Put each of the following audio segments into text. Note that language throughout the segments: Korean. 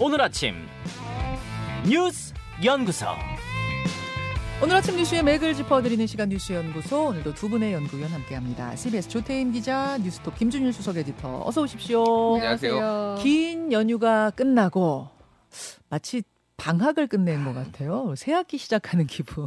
오늘 아침 뉴스 연구소. 오늘 아침 뉴스의 맥을 짚어드리는 시간 뉴스 연구소 오늘도 두 분의 연구위원 함께합니다. CBS 조태인 기자, 뉴스톱 김준일 수석 에디터 어서 오십시오. 안녕하세요. 긴 연휴가 끝나고 마치 방학을 끝낸 것 같아요. 새 학기 시작하는 기분.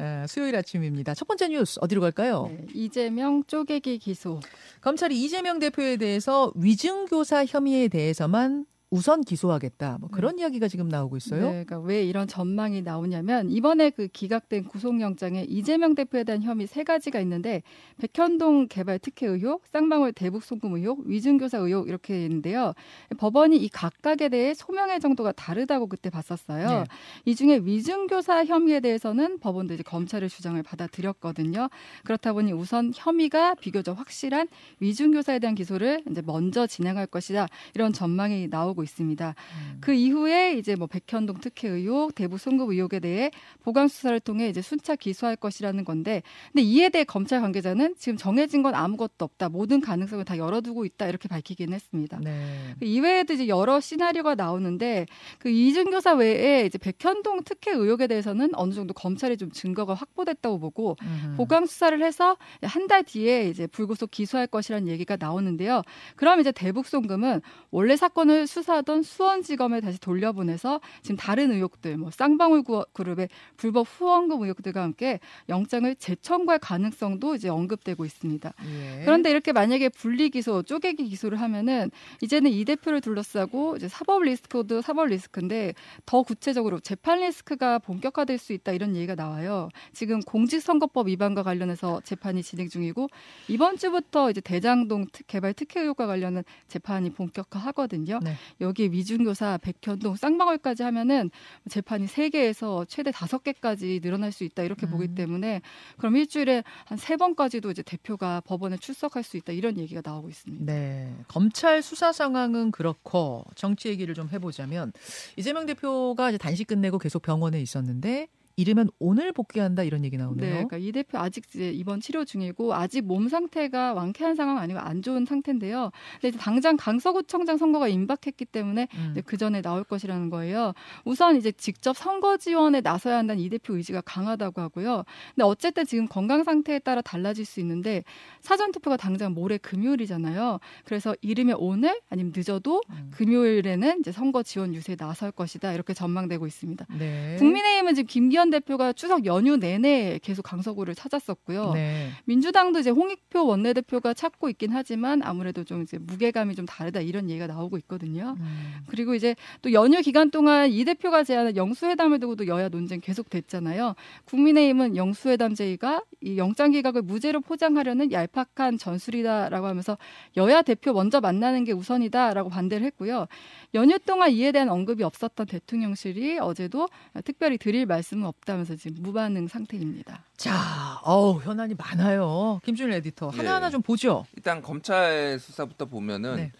에, 수요일 아침입니다. 첫 번째 뉴스 어디로 갈까요? 네, 이재명 쪼개기 기소. 검찰이 이재명 대표에 대해서 위증교사 혐의에 대해서만 우선 기소하겠다. 뭐 그런 이야기가 지금 나오고 있어요. 네, 그러니까 왜 이런 전망이 나오냐면 이번에 그 기각된 구속영장에 이재명 대표에 대한 혐의 세 가지가 있는데 백현동 개발 특혜 의혹, 쌍방울 대북 송금 의혹, 위증교사 의혹 이렇게 있는데요. 법원이 이 각각에 대해 소명의 정도가 다르다고 그때 봤었어요. 네. 이 중에 위증교사 혐의에 대해서는 법원도 이제 검찰의 주장을 받아들였거든요. 그렇다 보니 우선 혐의가 비교적 확실한 위증교사에 대한 기소를 이제 먼저 진행할 것이다 이런 전망이 나오고 있습니다. 음. 그 이후에 이제 뭐 백현동 특혜 의혹, 대북 송금 의혹에 대해 보강 수사를 통해 이제 순차 기소할 것이라는 건데, 근데 이에 대해 검찰 관계자는 지금 정해진 건 아무것도 없다, 모든 가능성을 다 열어두고 있다 이렇게 밝히긴 했습니다. 네. 그 이외에도 이제 여러 시나리오가 나오는데 그 이준 교사 외에 이제 백현동 특혜 의혹에 대해서는 어느 정도 검찰이 좀 증거가 확보됐다고 보고 음흠. 보강 수사를 해서 한 달 뒤에 이제 불구속 기소할 것이라는 얘기가 나오는데요. 그럼 이제 대북 송금은 원래 사건을 수사 하던 수원지검에 다시 돌려보내서 지금 다른 의혹들, 뭐 쌍방울 구- 그룹의 불법 후원금 의혹들과 함께 영장을 재청구할 가능성도 이제 언급되고 있습니다. 예. 그런데 이렇게 만약에 분리 기소, 쪼개기 기소를 하면은 이제는 이 대표를 둘러싸고 이제 사법 리스크도 사법 리스크인데 더 구체적으로 재판 리스크가 본격화될 수 있다 이런 얘기가 나와요. 지금 공직선거법 위반과 관련해서 재판이 진행 중이고 이번 주부터 이제 대장동 특- 개발 특혜 의혹과 관련한 재판이 본격화하거든요. 네. 여기에 위중교사, 백현동, 쌍방울까지 하면은 재판이 세개에서 최대 다섯 개까지 늘어날 수 있다 이렇게 보기 음. 때문에 그럼 일주일에 한 세 번까지도 이제 대표가 법원에 출석할 수 있다 이런 얘기가 나오고 있습니다. 네. 검찰 수사 상황은 그렇고 정치 얘기를 좀 해보자면 이재명 대표가 이제 단식 끝내고 계속 병원에 있었는데 이르면 오늘 복귀한다 이런 얘기 네, 나오네요. 그러니까 이 대표 아직 이제 입원 치료 중이고 아직 몸 상태가 완쾌한 상황 아니고 안 좋은 상태인데요. 근데 이제 당장 강서구청장 선거가 임박했기 때문에 음. 그 전에 나올 것이라는 거예요. 우선 이제 직접 선거 지원에 나서야 한다는 이 대표 의지가 강하다고 하고요. 근데 어쨌든 지금 건강 상태에 따라 달라질 수 있는데 사전 투표가 당장 모레 금요일이잖아요. 그래서 이르면 오늘 아니면 늦어도 음. 금요일에는 이제 선거 지원 유세에 나설 것이다 이렇게 전망되고 있습니다. 네. 국민의힘은 지금 김기현 대표가 추석 연휴 내내 계속 강서구를 찾았었고요. 네. 민주당도 이제 홍익표 원내대표가 찾고 있긴 하지만 아무래도 좀 이제 무게감이 좀 다르다 이런 얘기가 나오고 있거든요. 음. 그리고 이제 또 연휴 기간 동안 이 대표가 제안한 영수회담을 두고도 여야 논쟁 계속 됐잖아요. 국민의힘은 영수회담 제의가 이 영장 기각을 무죄로 포장하려는 얄팍한 전술이다라고 하면서 여야 대표 먼저 만나는 게 우선이다라고 반대를 했고요. 연휴 동안 이에 대한 언급이 없었던 대통령실이 어제도 특별히 드릴 말씀은 없 다면서 지금 무반응 상태입니다. 자, 어우 현안이 많아요. 김준일 에디터 예. 하나하나 좀 보죠. 일단 검찰 수사부터 보면은 네.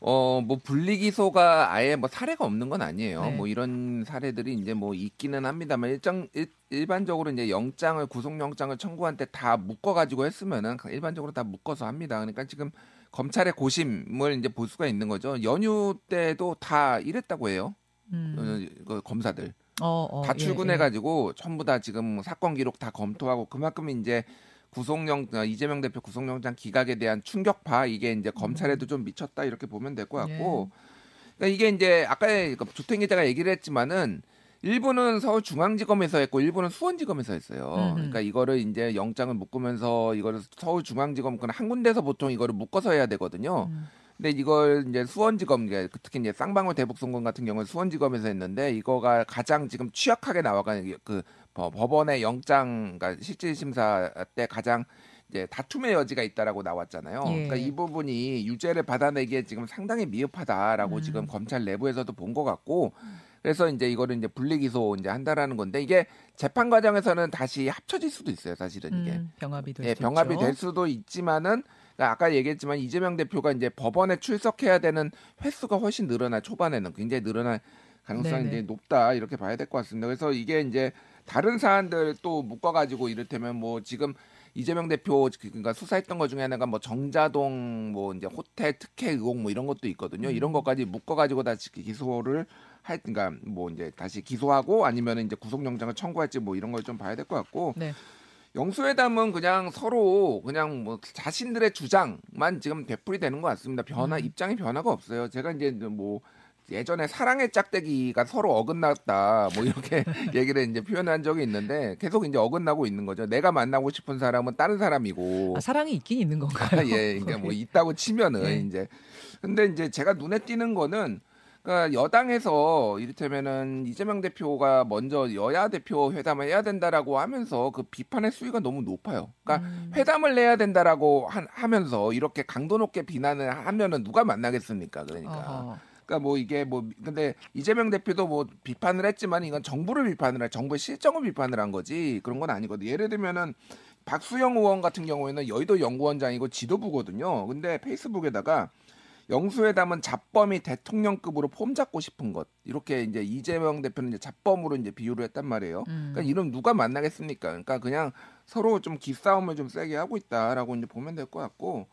어 뭐 분리기소가 아예 뭐 사례가 없는 건 아니에요. 네. 뭐 이런 사례들이 이제 뭐 있기는 합니다만 일정 일, 일반적으로 이제 영장을 구속영장을 청구한 때 다 묶어 가지고 했으면은 일반적으로 다 묶어서 합니다. 그러니까 지금 검찰의 고심을 이제 볼 수가 있는 거죠. 연휴 때도 다 이랬다고 해요. 음. 어, 그 검사들. 어, 어, 다 예, 출근해가지고 전부 다 지금 사건 기록 다 검토하고 그만큼 이제 구속영 어, 이재명 대표 구속영장 기각에 대한 충격파 이게 이제 검찰에도 좀 미쳤다 이렇게 보면 될 것 같고 그러니까 이게 이제 아까 그 조태 기자가 얘기를 했지만은 일부는 서울중앙지검에서 했고 일부는 수원지검에서 했어요. 음흠. 그러니까 이거를 이제 영장을 묶으면서 이거를 서울중앙지검 그한 군데서 보통 이거를 묶어서 해야 되거든요. 음. 근데 이걸 이제 수원지검 특히 이제 쌍방울 대북송금 같은 경우는 수원지검에서 했는데 이거가 가장 지금 취약하게 나와가는 그 법- 법원의 영장 그러니까 실질 심사 때 가장 이제 다툼의 여지가 있다라고 나왔잖아요. 예. 그러니까 이 부분이 유죄를 받아내기에 지금 상당히 미흡하다라고 음. 지금 검찰 내부에서도 본 것 같고 그래서 이제 이거를 이제 분리기소 이제 한다라는 건데 이게 재판 과정에서는 다시 합쳐질 수도 있어요. 사실은 이게. 음, 병합이 될 예, 병합이 있죠. 될 수도 있지만은 그러니까 아까 얘기했지만 이재명 대표가 이제 법원에 출석해야 되는 횟수가 훨씬 늘어나 초반에는 굉장히 늘어날 가능성이 네네. 이제 높다 이렇게 봐야 될 것 같습니다. 그래서 이게 이제 다른 사안들 또 묶어가지고 이를테면 뭐 지금 이재명 대표 그러니까 수사했던 것 중에 하나가 뭐 정자동 뭐 이제 호텔 특혜 의혹 뭐 이런 것도 있거든요. 음. 이런 것까지 묶어 가지고 다시 기소를 할 그러니까 뭐 이제 다시 기소하고 아니면 이제 구속영장을 청구할지 뭐 이런 걸 좀 봐야 될 것 같고 네. 영수회담은 그냥 서로 그냥 뭐 자신들의 주장만 지금 되풀이 되는 것 같습니다. 변화 음. 입장이 변화가 없어요. 제가 이제 뭐 예전에 사랑의 짝대기가 서로 어긋났다 뭐 이렇게 얘기를 이제 표현한 적이 있는데 계속 이제 어긋나고 있는 거죠. 내가 만나고 싶은 사람은 다른 사람이고 아, 사랑이 있긴 있는 건가요? 예, 그러니까 뭐 있다고 치면은 예. 이제 근데 이제 제가 눈에 띄는 거는 그러니까 여당에서 이를테면은 이재명 대표가 먼저 여야 대표 회담을 해야 된다라고 하면서 그 비판의 수위가 너무 높아요. 그러니까 음. 회담을 해야 된다라고 한- 하면서 이렇게 강도 높게 비난을 하면은 누가 만나겠습니까? 그러니까. 어허. 그러니까 뭐 이게 뭐 근데 이재명 대표도 뭐 비판을 했지만 이건 정부를 비판을 해 정부의 실정을 비판을 한 거지 그런 건 아니거든. 예를 들면은 박수영 의원 같은 경우에는 여의도 연구원장이고 지도부거든요. 근데 페이스북에다가 영수회담은 잡범이 대통령급으로 폼 잡고 싶은 것 이렇게 이제 이재명 대표는 이제 잡범으로 이제 비유를 했단 말이에요. 음. 그러니까 이름 누가 만나겠습니까? 그러니까 그냥 서로 좀 기싸움을 좀 세게 하고 있다라고 이제 보면 될 것 같고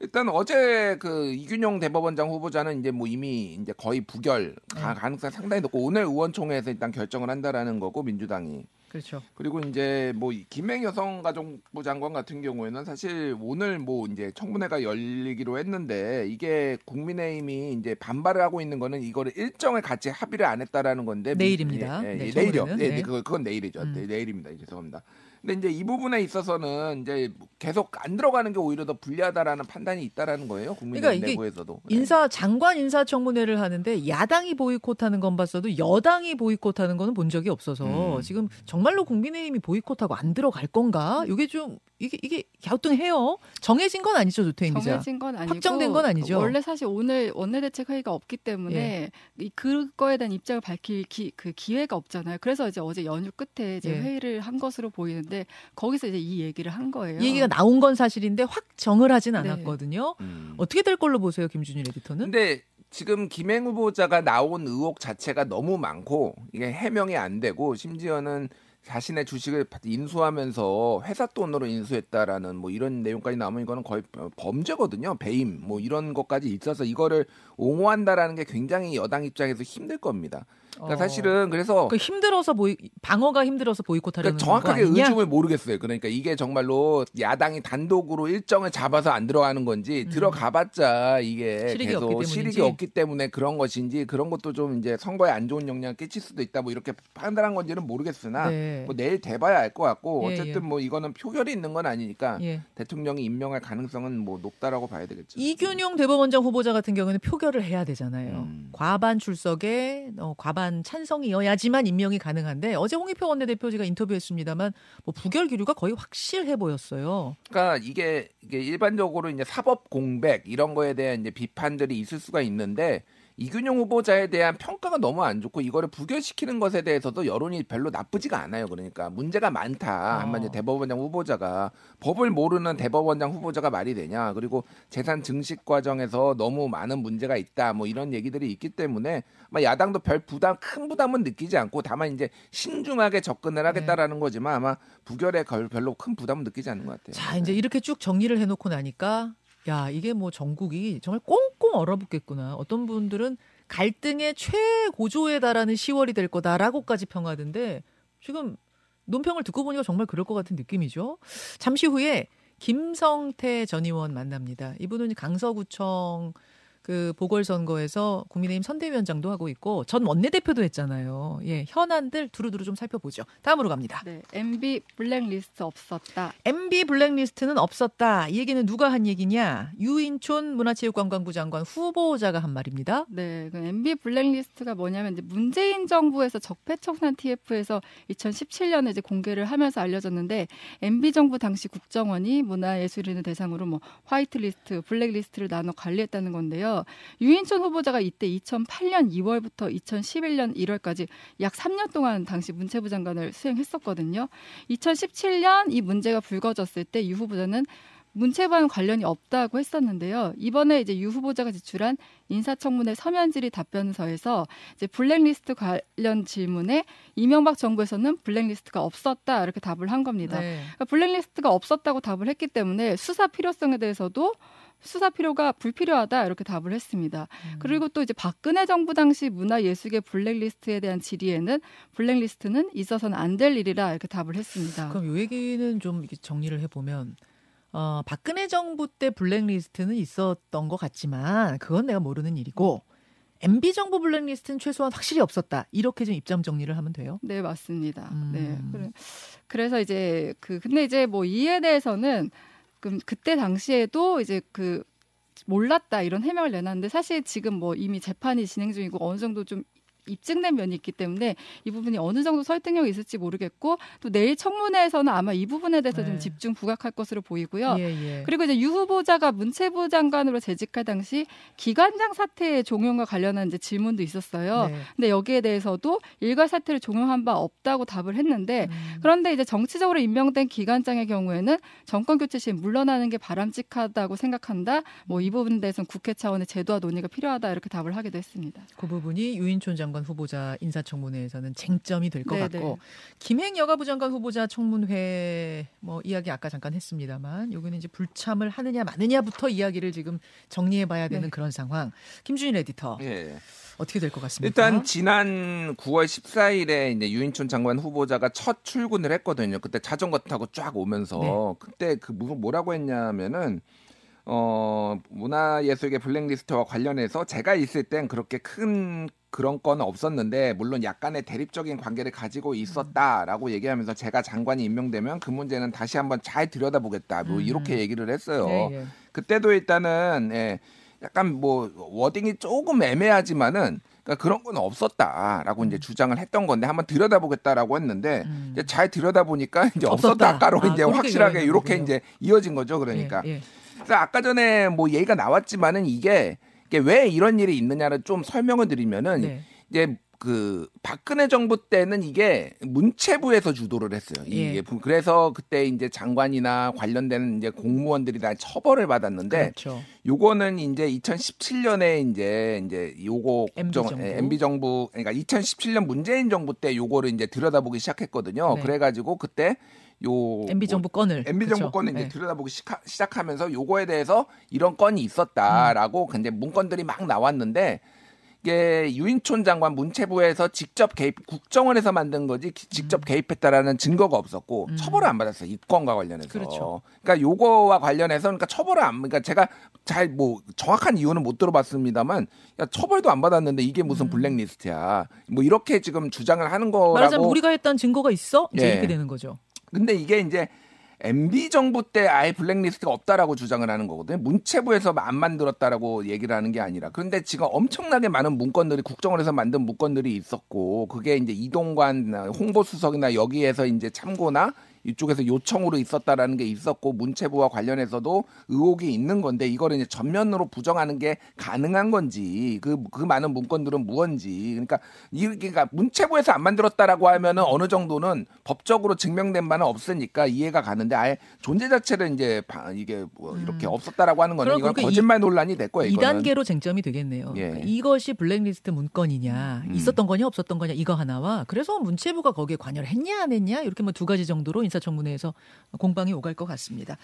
일단 어제 그 이균용 대법원장 후보자는 이제 뭐 이미 이제 거의 부결 가, 네. 가능성이 상당히 높고 오늘 의원총회에서 일단 결정을 한다라는 거고 민주당이 그렇죠. 그리고 이제 뭐이 김행 여성가족부 장관 같은 경우에는 사실 오늘 뭐 이제 청문회가 열리기로 했는데 이게 국민의힘이 이제 반발을 하고 있는 거는 이거를 일정을 같이 합의를 안 했다라는 건데 민- 내일입니다. 예, 예, 네, 예, 내일이요. 청문회는. 예, 네. 그건 내일이죠. 음. 네, 내일입니다. 죄송합니다. 근데 이제 이 부분에 있어서는 이제 계속 안 들어가는 게 오히려 더 불리하다라는 판단이 있다라는 거예요. 국민의힘 그러니까 내부에서도. 네. 인사 장관 인사 청문회를 하는데 야당이 보이콧하는 건 봤어도 여당이 보이콧하는 거는 본 적이 없어서 음. 지금 정말 로 국민의힘이 보이콧하고 안 들어갈 건가? 이게 좀 이게 이게 갸우뚱해요. 정해진 건 아니죠, 조태인 기자. 정해진 건 아니고 확정된 건 아니죠? 원래 사실 오늘 원내대책 회의가 없기 때문에 예. 이 그거에 대한 입장을 밝힐 기, 그 기회가 없잖아요. 그래서 이제 어제 연휴 끝에 이제 예. 회의를 한 것으로 보이는데 거기서 이제 이 얘기를 한 거예요. 이 얘기가 나온 건 사실인데 확 정을 하진 네. 않았거든요. 음. 어떻게 될 걸로 보세요, 김준일 에디터는? 근데 지금 김행 후보자가 나온 의혹 자체가 너무 많고 이게 해명이 안 되고 심지어는 자신의 주식을 인수하면서 회사 돈으로 인수했다라는 뭐 이런 내용까지 나오면 이거는 거의 범죄거든요. 배임 뭐 이런 것까지 있어서 이거를 옹호한다라는 게 굉장히 여당 입장에서 힘들 겁니다. 그러니까 어. 사실은 그래서 그 힘들어서 보이 방어가 힘들어서 보이콧하려는 그러니까 정확하게? 의중을 모르겠어요. 그러니까 이게 정말로 야당이 단독으로 일정을 잡아서 안 들어가는 건지 음. 들어가봤자 이게 실익이 계속 없기? 실익이 없기 때문에 그런 것인지 그런 것도 좀 이제 선거에 안 좋은 영향을 끼칠 수도 있다 뭐 이렇게 판단한 건지는 모르겠으나 네. 뭐 내일 돼봐야 알 것 같고 예, 어쨌든 예. 뭐 이거는 표결이 있는 건 아니니까 예. 대통령이 임명할 가능성은 뭐 높다라고 봐야 되겠죠. 이균용 대법원장 후보자 같은 경우에는 표결을 해야 되잖아요. 음. 과반 출석에 어, 과반 찬성이어야지만 임명이 가능한데 어제 홍익표 원내대표가 인터뷰했습니다만 뭐 부결 기류가 거의 확실해 보였어요. 그러니까 이게 이게 일반적으로 이제 사법 공백 이런 거에 대한 이제 비판들이 있을 수가 있는데 이균용 후보자에 대한 평가가 너무 안 좋고 이거를 부결시키는 것에 대해서도 여론이 별로 나쁘지가 않아요. 그러니까 문제가 많다. 어. 한마디 대법원장 후보자가 법을 모르는 대법원장 후보자가 말이 되냐. 그리고 재산 증식 과정에서 너무 많은 문제가 있다. 뭐 이런 얘기들이 있기 때문에 아마 야당도 별 부담 큰 부담은 느끼지 않고 다만 이제 신중하게 접근을 하겠다라는 거지만 아마 부결에 걸- 별로 큰 부담은 느끼지 않는 것 같아요. 자, 이제 이렇게 쭉 정리를 해놓고 나니까 야 이게 뭐 전국이 정말 꽁꽁 얼어붙겠구나. 어떤 분들은 갈등의 최고조에 달하는 10월이 될 거다라고까지 평하던데 지금 논평을 듣고 보니까 정말 그럴 것 같은 느낌이죠. 잠시 후에 김성태 전 의원 만납니다. 이분은 강서구청 그 보궐선거에서 국민의힘 선대위원장도 하고 있고 전 원내대표도 했잖아요. 예, 현안들 두루두루 좀 살펴보죠. 다음으로 갑니다. 네, MB 블랙리스트 없었다. MB 블랙리스트는 없었다. 이 얘기는 누가 한 얘기냐? 유인촌 문화체육관광부 장관 후보자가 한 말입니다. 네, 그 MB 블랙리스트가 뭐냐면 이제 문재인 정부에서 적폐청산 TF에서 2017년에 이제 공개를 하면서 알려졌는데 MB 정부 당시 국정원이 문화예술인을 대상으로 뭐 화이트리스트, 블랙리스트를 나눠 관리했다는 건데요. 유인촌 후보자가 이때 2008년 2월부터 2011년 1월까지 약 3년 동안 당시 문체부 장관을 수행했었거든요. 2017년 이 문제가 불거졌을 때 유 후보자는 문체부와는 관련이 없다고 했었는데요. 이번에 이제 유 후보자가 제출한 인사청문회 서면질의 답변서에서 이제 블랙리스트 관련 질문에 이명박 정부에서는 블랙리스트가 없었다 이렇게 답을 한 겁니다. 네. 그러니까 블랙리스트가 없었다고 답을 했기 때문에 수사 필요성에 대해서도 수사 필요가 불필요하다 이렇게 답을 했습니다. 음. 그리고 또 이제 박근혜 정부 당시 문화예술계 블랙리스트에 대한 질의에는 블랙리스트는 있어서는 안 될 일이라 이렇게 답을 했습니다. 그럼 이 얘기는 좀 정리를 해보면 어, 박근혜 정부 때 블랙리스트는 있었던 것 같지만 그건 내가 모르는 일이고 MB 정부 블랙리스트는 최소한 확실히 없었다. 이렇게 좀 입장 정리를 하면 돼요. 네 맞습니다. 음. 네 그래- 그래서 이제 그 근데 이제 뭐 이에 대해서는 그 그때 당시에도 이제 그 몰랐다 이런 해명을 내놨는데 사실 지금 뭐 이미 재판이 진행 중이고 어느 정도 좀 입증된 면이 있기 때문에 이 부분이 어느 정도 설득력이 있을지 모르겠고 또 내일 청문회에서는 아마 이 부분에 대해서 네. 좀 집중 부각할 것으로 보이고요. 예, 예. 그리고 이제 유 후보자가 문체부 장관으로 재직할 당시 기관장 사태의 종용과 관련한 이제 질문도 있었어요. 네. 근데 여기에 대해서도 일괄 사퇴를 종용한 바 없다고 답을 했는데 음. 그런데 이제 정치적으로 임명된 기관장의 경우에는 정권 교체 시 물러나는 게 바람직하다고 생각한다. 뭐 이 부분에 대해서는 국회 차원의 제도화 논의가 필요하다 이렇게 답을 하기도 했습니다. 그 부분이 유인촌 장관 후보자 인사청문회에서는 쟁점이 될것 네, 같고 네. 김행 여가부 장관 후보자 청문회 뭐 이야기 아까 잠깐 했습니다만 여기는 이제 불참을 하느냐 마느냐부터 이야기를 지금 정리해봐야 되는 네. 그런 상황. 김준일 에디터 예. 어떻게 될 것 같습니까? 일단 지난 9월 14일에 이제 유인촌 장관 후보자가 첫 출근을 했거든요. 그때 자전거 타고 쫙 오면서 네. 그때 그 무- 뭐라고 했냐면은 어 문화예술계 블랙리스트와 관련해서 제가 있을 땐 그렇게 큰 그런 건 없었는데 물론 약간의 대립적인 관계를 가지고 있었다라고 얘기하면서 제가 장관이 임명되면 그 문제는 다시 한번 잘 들여다보겠다 뭐 음. 이렇게 얘기를 했어요. 예, 예. 그때도 일단은 예, 약간 뭐 워딩이 조금 애매하지만은 그러니까 그런 건 없었다라고 이제 주장을 했던 건데 한번 들여다보겠다라고 했는데 음. 이제 잘 들여다보니까 이제 없었다. 없었다. 아까로 아, 이제 확실하게 이렇게. 이제 이어진 거죠. 그러니까 예, 예. 그래서 아까 전에 뭐 얘기가 나왔지만은 이게, 이게 왜 이런 일이 있느냐를 좀 설명을 드리면은 네. 이제 그 박근혜 정부 때는 이게 문체부에서 주도를 했어요. 이게 예. 부- 그래서 그때 이제 장관이나 관련된 이제 공무원들이 다 처벌을 받았는데 그렇죠. 요거는 이제 2017년에 이제 이제 요거 MB 국정 정부. 예, MB 정부 그러니까 2017년 문재인 정부 때 요거를 이제 들여다보기 시작했거든요. 네. 그래 가지고 그때 요 MB 정부 건을 MB 그렇죠. 정부 건을 이제 예. 들여다보기 시작하면서 요거에 대해서 이런 건이 있었다라고 근데 문건들이 막 나왔는데 이게 유인촌 장관 문체부에서 직접 개입 국정원에서 만든 거지 기- 직접 개입했다라는 증거가 없었고 음. 처벌을 안 받았어요 입건과 관련해서. 그렇죠. 그러니까 요거와 관련해서 그러니까 처벌을 안 그러니까 제가 잘 뭐 정확한 이유는 못 들어봤습니다만 야, 처벌도 안 받았는데 이게 무슨 음. 블랙리스트야. 뭐 이렇게 지금 주장을 하는 거라고. 말하자면 우리가 했던 증거가 있어? 이제 예. 이렇게 되는 거죠. 근데 이게 이제 MB 정부 때 아예 블랙리스트가 없다라고 주장을 하는 거거든요. 문체부에서 안 만들었다라고 얘기를 하는 게 아니라. 그런데 지금 엄청나게 많은 문건들이 국정원에서 만든 문건들이 있었고 그게 이제 이동관 홍보수석이나 여기에서 이제 참고나 이쪽에서 요청으로 있었다라는 게 있었고 문체부와 관련해서도 의혹이 있는 건데 이거를 이제 전면으로 부정하는 게 가능한 건지 그 그 많은 문건들은 무언지 그러니까 이 그러니까 문체부에서 안 만들었다라고 하면은 어느 정도는 법적으로 증명된 바는 없으니까 이해가 가는데 아예 존재 자체를 이제 바- 이게 뭐 이렇게 없었다라고 하는 거는 음. 이건 그러니까 거짓말 논란이 될 거예요. 이거는. 2단계로 쟁점이 되겠네요. 예. 그러니까 이것이 블랙리스트 문건이냐, 음. 있었던 거냐, 없었던 거냐, 이거 하나와 그래서 문체부가 거기에 관여를 했냐, 안 했냐, 이렇게 뭐 두 가지 정도로 인사 청문회에서 공방이 오갈 것 같습니다.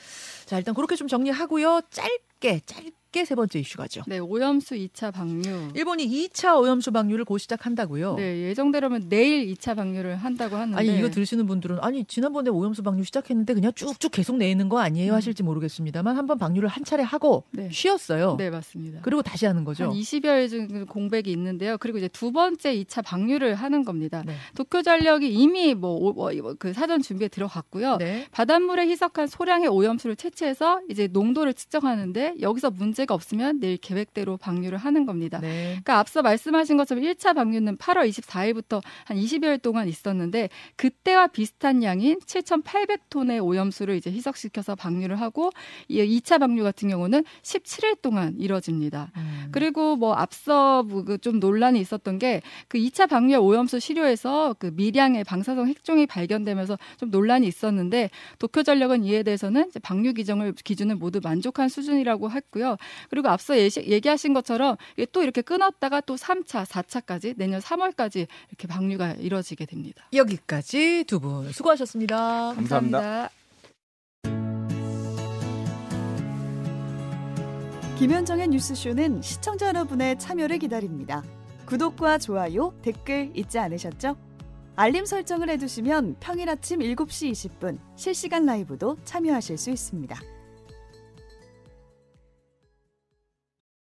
자, 일단 그렇게 좀 정리하고요. 짧게, 짧게 세 번째 이슈 가죠. 네, 오염수 2차 방류. 일본이 2차 오염수 방류를 곧 시작한다고요. 네, 예정대로면 내일 2차 방류를 한다고 하는데 아니 이거 들으시는 분들은 아니 지난번에 오염수 방류 시작했는데 그냥 쭉쭉 계속 내는 거 아니에요 음. 하실지 모르겠습니다만 한번 방류를 한 차례 하고 네. 쉬었어요. 네, 맞습니다. 그리고 다시 하는 거죠. 한 20여일 정도 공백이 있는데요. 그리고 이제 두 번째 2차 방류를 하는 겁니다. 네. 도쿄 전력이 이미 뭐 그 사전 준비에 들어갔고요. 네. 바닷물에 희석한 소량의 오염수를 채취해서 이제 농도를 측정하는데 있는데 여기서 문제가 없으면 내일 계획대로 방류를 하는 겁니다. 네. 그러니까 앞서 말씀하신 것처럼 1차 방류는 8월 24일부터 한 20여일 동안 있었는데 그때와 비슷한 양인 7,800톤의 오염수를 이제 희석시켜서 방류를 하고 이 2차 방류 같은 경우는 17일 동안 이뤄집니다. 음. 그리고 뭐 앞서 뭐그좀 논란이 있었던 게 그 2차 방류 오염수 시료에서 그 미량의 방사성 핵종이 발견되면서 좀 논란이 있었는데 도쿄전력은 이에 대해서는 방류 기준을 기준을 모두 만족한 수준이라고 했고요. 그리고 앞서 예시, 얘기하신 것처럼 이게 또 이렇게 끊었다가 또 3차, 4차까지 내년 3월까지 이렇게 방류가 이뤄지게 됩니다. 여기까지 두 분 수고하셨습니다. 감사합니다. 김현정의 뉴스쇼는 시청자 여러분의 참여를 기다립니다. 구독과 좋아요, 댓글 잊지 않으셨죠? 알림 설정을 해두시면 평일 아침 7시 20분 실시간 라이브도 참여하실 수 있습니다.